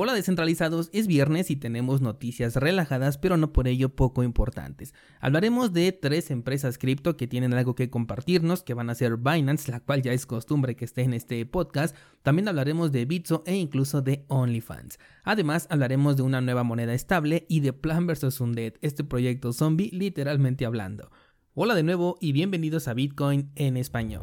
Hola descentralizados, es viernes y tenemos noticias relajadas pero no por ello poco importantes. Hablaremos de tres empresas cripto que tienen algo que compartirnos, que van a ser Binance, la cual ya es costumbre que esté en este podcast. También hablaremos de Bitso e incluso de OnlyFans. Además hablaremos de una nueva moneda estable y de Plan vs Undead, este proyecto zombie literalmente hablando. Hola de nuevo y bienvenidos a Bitcoin en español.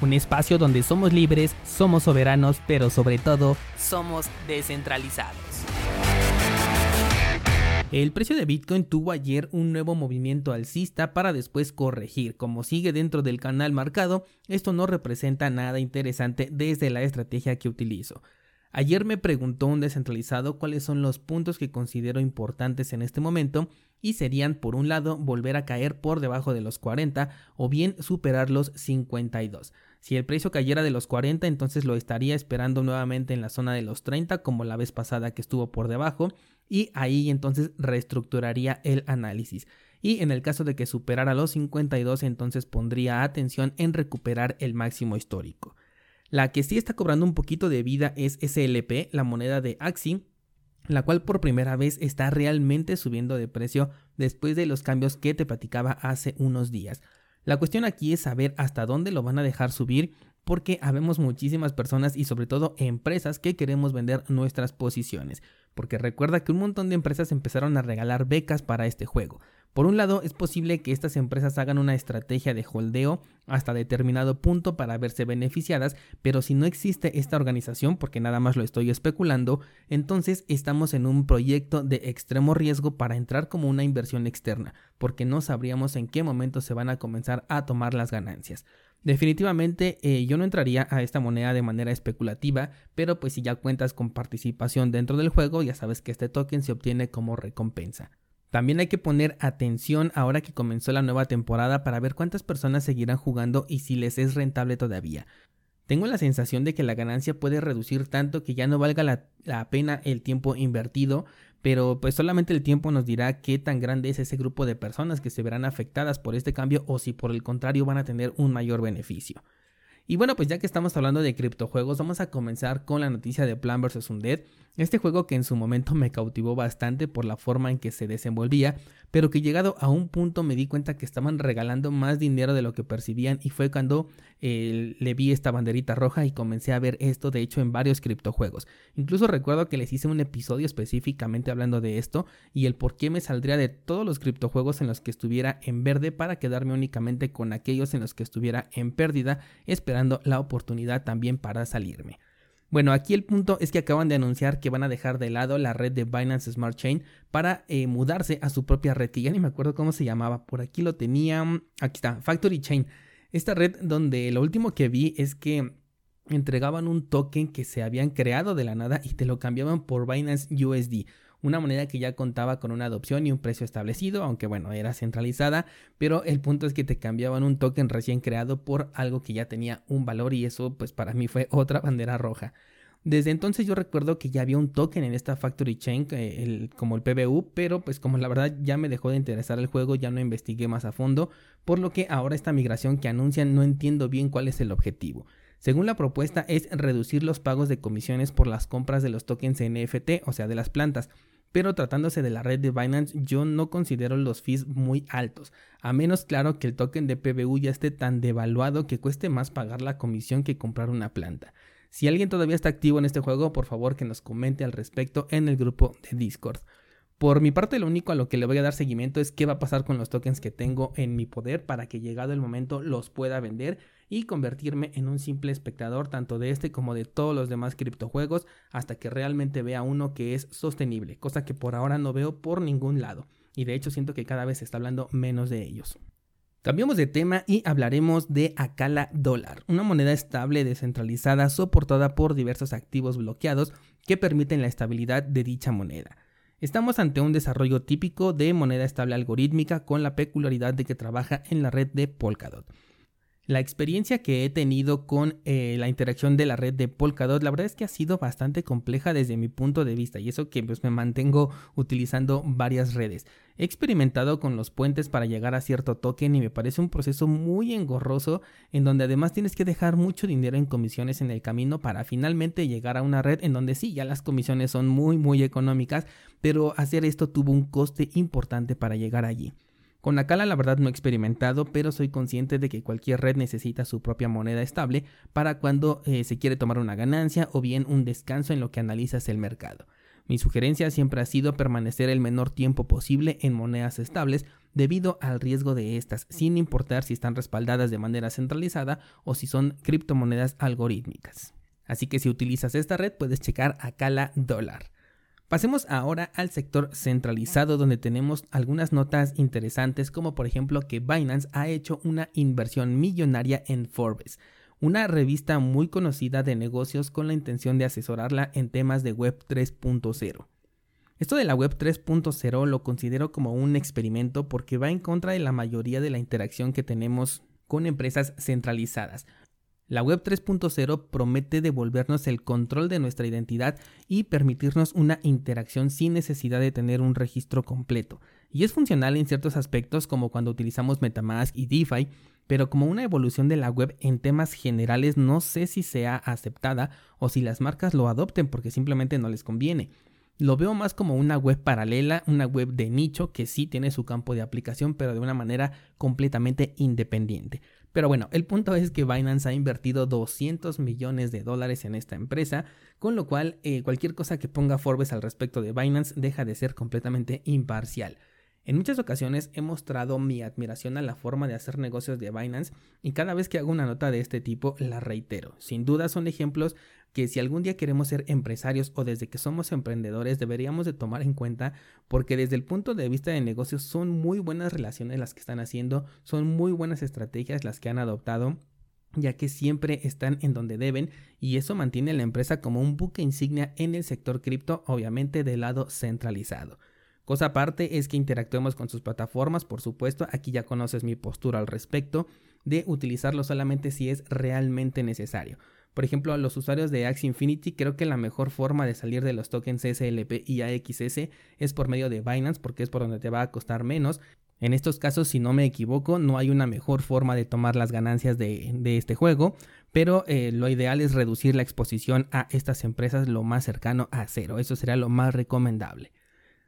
un espacio donde somos libres, somos soberanos, pero sobre todo somos descentralizados. El precio de Bitcoin tuvo ayer un nuevo movimiento alcista para después corregir. Como sigue dentro del canal marcado, esto no representa nada interesante desde la estrategia que utilizo. Ayer me preguntó un descentralizado cuáles son los puntos que considero importantes en este momento y serían por un lado volver a caer por debajo de los 40 o bien superar los 52. Si el precio cayera de los 40, entonces lo estaría esperando nuevamente en la zona de los 30, como la vez pasada que estuvo por debajo, y ahí entonces reestructuraría el análisis. Y en el caso de que superara los 52, entonces pondría atención en recuperar el máximo histórico. La que sí está cobrando un poquito de vida es SLP, la moneda de Axi, la cual por primera vez está realmente subiendo de precio después de los cambios que te platicaba hace unos días. La cuestión aquí es saber hasta dónde lo van a dejar subir porque habemos muchísimas personas y sobre todo empresas que queremos vender nuestras posiciones. Porque recuerda que un montón de empresas empezaron a regalar becas para este juego. Por un lado, es posible que estas empresas hagan una estrategia de holdeo hasta determinado punto para verse beneficiadas, pero si no existe esta organización, porque nada más lo estoy especulando, entonces estamos en un proyecto de extremo riesgo para entrar como una inversión externa, porque no sabríamos en qué momento se van a comenzar a tomar las ganancias. Definitivamente eh, yo no entraría a esta moneda de manera especulativa, pero pues si ya cuentas con participación dentro del juego, ya sabes que este token se obtiene como recompensa. También hay que poner atención ahora que comenzó la nueva temporada para ver cuántas personas seguirán jugando y si les es rentable todavía. Tengo la sensación de que la ganancia puede reducir tanto que ya no valga la, pena el tiempo invertido, pero pues solamente el tiempo nos dirá qué tan grande es ese grupo de personas que se verán afectadas por este cambio o si por el contrario van a tener un mayor beneficio. Y bueno, pues ya que estamos hablando de criptojuegos, vamos a comenzar con la noticia de Plan vs. Undead. Este juego que en su momento me cautivó bastante por la forma en que se desenvolvía, pero que llegado a un punto me di cuenta que estaban regalando más dinero de lo que percibían y fue cuando eh, le vi esta banderita roja y comencé a ver esto de hecho en varios criptojuegos. Incluso recuerdo que les hice un episodio específicamente hablando de esto y el por qué me saldría de todos los criptojuegos en los que estuviera en verde para quedarme únicamente con aquellos en los que estuviera en pérdida, esperando la oportunidad también para salirme. Bueno, aquí el punto es que acaban de anunciar que van a dejar de lado la red de Binance Smart Chain para eh, mudarse a su propia red, que ya ni me acuerdo cómo se llamaba. Por aquí lo tenía. Aquí está, Factory Chain. Esta red donde lo último que vi es que entregaban un token que se habían creado de la nada y te lo cambiaban por Binance USD una moneda que ya contaba con una adopción y un precio establecido, aunque bueno, era centralizada, pero el punto es que te cambiaban un token recién creado por algo que ya tenía un valor y eso pues para mí fue otra bandera roja. Desde entonces yo recuerdo que ya había un token en esta Factory Chain el, como el PBU, pero pues como la verdad ya me dejó de interesar el juego, ya no investigué más a fondo, por lo que ahora esta migración que anuncian no entiendo bien cuál es el objetivo. Según la propuesta es reducir los pagos de comisiones por las compras de los tokens NFT, o sea, de las plantas. Pero tratándose de la red de Binance, yo no considero los fees muy altos, a menos claro que el token de PBU ya esté tan devaluado que cueste más pagar la comisión que comprar una planta. Si alguien todavía está activo en este juego, por favor que nos comente al respecto en el grupo de Discord. Por mi parte, lo único a lo que le voy a dar seguimiento es qué va a pasar con los tokens que tengo en mi poder para que llegado el momento los pueda vender y convertirme en un simple espectador tanto de este como de todos los demás criptojuegos hasta que realmente vea uno que es sostenible, cosa que por ahora no veo por ningún lado y de hecho siento que cada vez se está hablando menos de ellos. Cambiamos de tema y hablaremos de Acala Dólar, una moneda estable descentralizada soportada por diversos activos bloqueados que permiten la estabilidad de dicha moneda. Estamos ante un desarrollo típico de moneda estable algorítmica con la peculiaridad de que trabaja en la red de Polkadot. La experiencia que he tenido con eh, la interacción de la red de Polkadot, la verdad es que ha sido bastante compleja desde mi punto de vista y eso que pues, me mantengo utilizando varias redes. He experimentado con los puentes para llegar a cierto token y me parece un proceso muy engorroso en donde además tienes que dejar mucho dinero en comisiones en el camino para finalmente llegar a una red en donde sí, ya las comisiones son muy muy económicas, pero hacer esto tuvo un coste importante para llegar allí. Con Acala la verdad no he experimentado, pero soy consciente de que cualquier red necesita su propia moneda estable para cuando eh, se quiere tomar una ganancia o bien un descanso en lo que analizas el mercado. Mi sugerencia siempre ha sido permanecer el menor tiempo posible en monedas estables debido al riesgo de estas, sin importar si están respaldadas de manera centralizada o si son criptomonedas algorítmicas. Así que si utilizas esta red puedes checar Acala dólar. Pasemos ahora al sector centralizado donde tenemos algunas notas interesantes como por ejemplo que Binance ha hecho una inversión millonaria en Forbes, una revista muy conocida de negocios con la intención de asesorarla en temas de Web 3.0. Esto de la Web 3.0 lo considero como un experimento porque va en contra de la mayoría de la interacción que tenemos con empresas centralizadas. La Web 3.0 promete devolvernos el control de nuestra identidad y permitirnos una interacción sin necesidad de tener un registro completo. Y es funcional en ciertos aspectos como cuando utilizamos Metamask y DeFi, pero como una evolución de la web en temas generales no sé si sea aceptada o si las marcas lo adopten porque simplemente no les conviene. Lo veo más como una web paralela, una web de nicho que sí tiene su campo de aplicación, pero de una manera completamente independiente. Pero bueno, el punto es que Binance ha invertido 200 millones de dólares en esta empresa, con lo cual eh, cualquier cosa que ponga Forbes al respecto de Binance deja de ser completamente imparcial. En muchas ocasiones he mostrado mi admiración a la forma de hacer negocios de Binance y cada vez que hago una nota de este tipo la reitero. Sin duda son ejemplos que si algún día queremos ser empresarios o desde que somos emprendedores deberíamos de tomar en cuenta porque desde el punto de vista de negocios son muy buenas relaciones las que están haciendo, son muy buenas estrategias las que han adoptado ya que siempre están en donde deben y eso mantiene la empresa como un buque insignia en el sector cripto, obviamente del lado centralizado. Cosa aparte es que interactuemos con sus plataformas, por supuesto, aquí ya conoces mi postura al respecto de utilizarlo solamente si es realmente necesario. Por ejemplo, a los usuarios de Axie Infinity creo que la mejor forma de salir de los tokens SLP y AXS es por medio de Binance porque es por donde te va a costar menos. En estos casos, si no me equivoco, no hay una mejor forma de tomar las ganancias de, este juego, pero eh, lo ideal es reducir la exposición a estas empresas lo más cercano a cero. Eso sería lo más recomendable.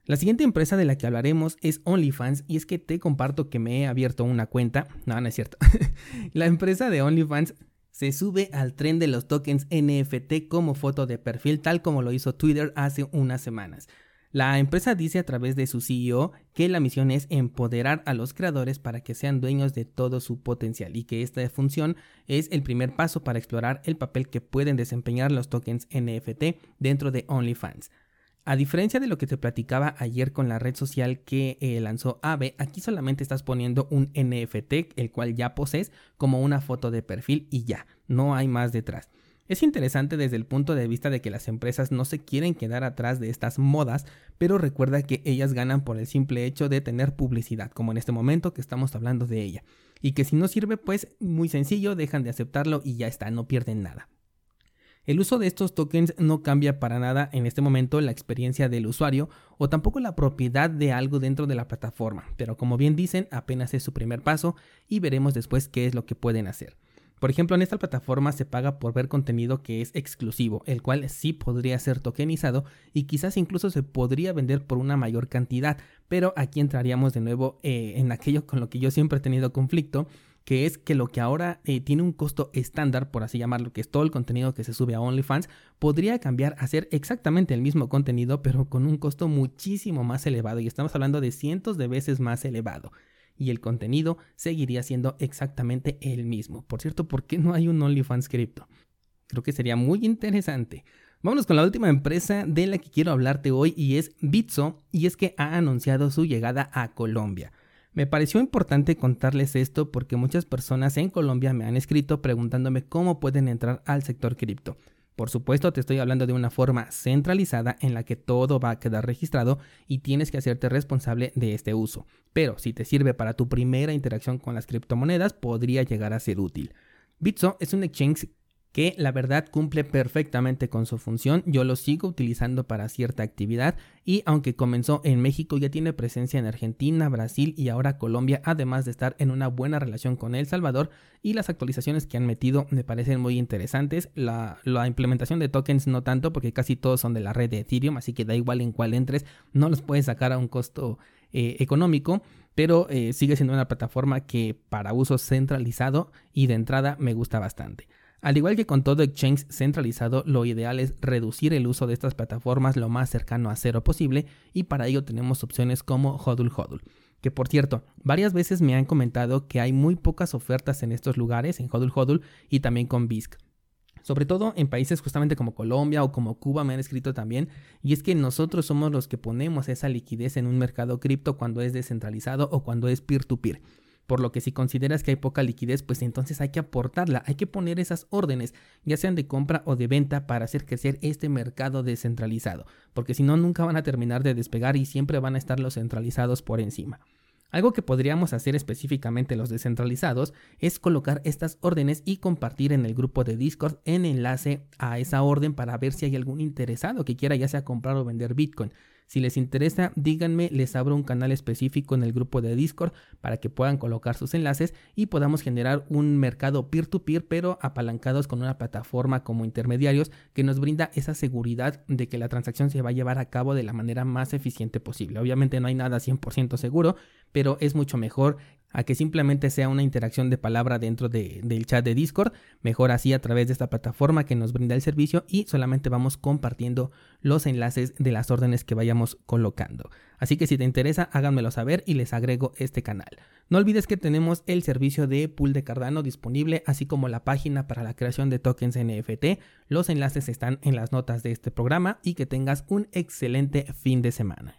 La siguiente empresa de la que hablaremos es OnlyFans y es que te comparto que me he abierto una cuenta. No, no es cierto. la empresa de OnlyFans se sube al tren de los tokens NFT como foto de perfil tal como lo hizo Twitter hace unas semanas. La empresa dice a través de su CEO que la misión es empoderar a los creadores para que sean dueños de todo su potencial y que esta función es el primer paso para explorar el papel que pueden desempeñar los tokens NFT dentro de OnlyFans. A diferencia de lo que te platicaba ayer con la red social que eh, lanzó Aave, aquí solamente estás poniendo un NFT, el cual ya posees, como una foto de perfil y ya, no hay más detrás. Es interesante desde el punto de vista de que las empresas no se quieren quedar atrás de estas modas, pero recuerda que ellas ganan por el simple hecho de tener publicidad, como en este momento que estamos hablando de ella. Y que si no sirve, pues muy sencillo, dejan de aceptarlo y ya está, no pierden nada. El uso de estos tokens no cambia para nada en este momento la experiencia del usuario o tampoco la propiedad de algo dentro de la plataforma, pero como bien dicen, apenas es su primer paso y veremos después qué es lo que pueden hacer. Por ejemplo, en esta plataforma se paga por ver contenido que es exclusivo, el cual sí podría ser tokenizado y quizás incluso se podría vender por una mayor cantidad, pero aquí entraríamos de nuevo eh, en aquello con lo que yo siempre he tenido conflicto, que es que lo que ahora eh, tiene un costo estándar, por así llamarlo, que es todo el contenido que se sube a OnlyFans, podría cambiar a ser exactamente el mismo contenido, pero con un costo muchísimo más elevado, y estamos hablando de cientos de veces más elevado. Y el contenido seguiría siendo exactamente el mismo. Por cierto, ¿por qué no hay un OnlyFans cripto? Creo que sería muy interesante. Vámonos con la última empresa de la que quiero hablarte hoy y es Bitso, y es que ha anunciado su llegada a Colombia. Me pareció importante contarles esto porque muchas personas en Colombia me han escrito preguntándome cómo pueden entrar al sector cripto. Por supuesto, te estoy hablando de una forma centralizada en la que todo va a quedar registrado y tienes que hacerte responsable de este uso. Pero si te sirve para tu primera interacción con las criptomonedas, podría llegar a ser útil. Bitso es un exchange que la verdad cumple perfectamente con su función, yo lo sigo utilizando para cierta actividad y aunque comenzó en México ya tiene presencia en Argentina, Brasil y ahora Colombia, además de estar en una buena relación con El Salvador y las actualizaciones que han metido me parecen muy interesantes, la, implementación de tokens no tanto porque casi todos son de la red de Ethereum, así que da igual en cuál entres, no los puedes sacar a un costo eh, económico, pero eh, sigue siendo una plataforma que para uso centralizado y de entrada me gusta bastante. Al igual que con todo exchange centralizado, lo ideal es reducir el uso de estas plataformas lo más cercano a cero posible y para ello tenemos opciones como Hodul Hodul. Que por cierto, varias veces me han comentado que hay muy pocas ofertas en estos lugares, en Hodul Hodul y también con BISC. Sobre todo en países justamente como Colombia o como Cuba me han escrito también, y es que nosotros somos los que ponemos esa liquidez en un mercado cripto cuando es descentralizado o cuando es peer-to-peer. peer to peer por lo que si consideras que hay poca liquidez, pues entonces hay que aportarla, hay que poner esas órdenes, ya sean de compra o de venta, para hacer crecer este mercado descentralizado, porque si no, nunca van a terminar de despegar y siempre van a estar los centralizados por encima. Algo que podríamos hacer específicamente los descentralizados es colocar estas órdenes y compartir en el grupo de Discord en enlace a esa orden para ver si hay algún interesado que quiera ya sea comprar o vender Bitcoin. Si les interesa, díganme, les abro un canal específico en el grupo de Discord para que puedan colocar sus enlaces y podamos generar un mercado peer-to-peer, pero apalancados con una plataforma como intermediarios que nos brinda esa seguridad de que la transacción se va a llevar a cabo de la manera más eficiente posible. Obviamente no hay nada 100% seguro, pero es mucho mejor a que simplemente sea una interacción de palabra dentro del chat de Discord, mejor así a través de esta plataforma que nos brinda el servicio y solamente vamos compartiendo los enlaces de las órdenes que vayamos colocando. Así que si te interesa, háganmelo saber y les agrego este canal. No olvides que tenemos el servicio de pool de Cardano disponible, así como la página para la creación de tokens NFT. Los enlaces están en las notas de este programa y que tengas un excelente fin de semana.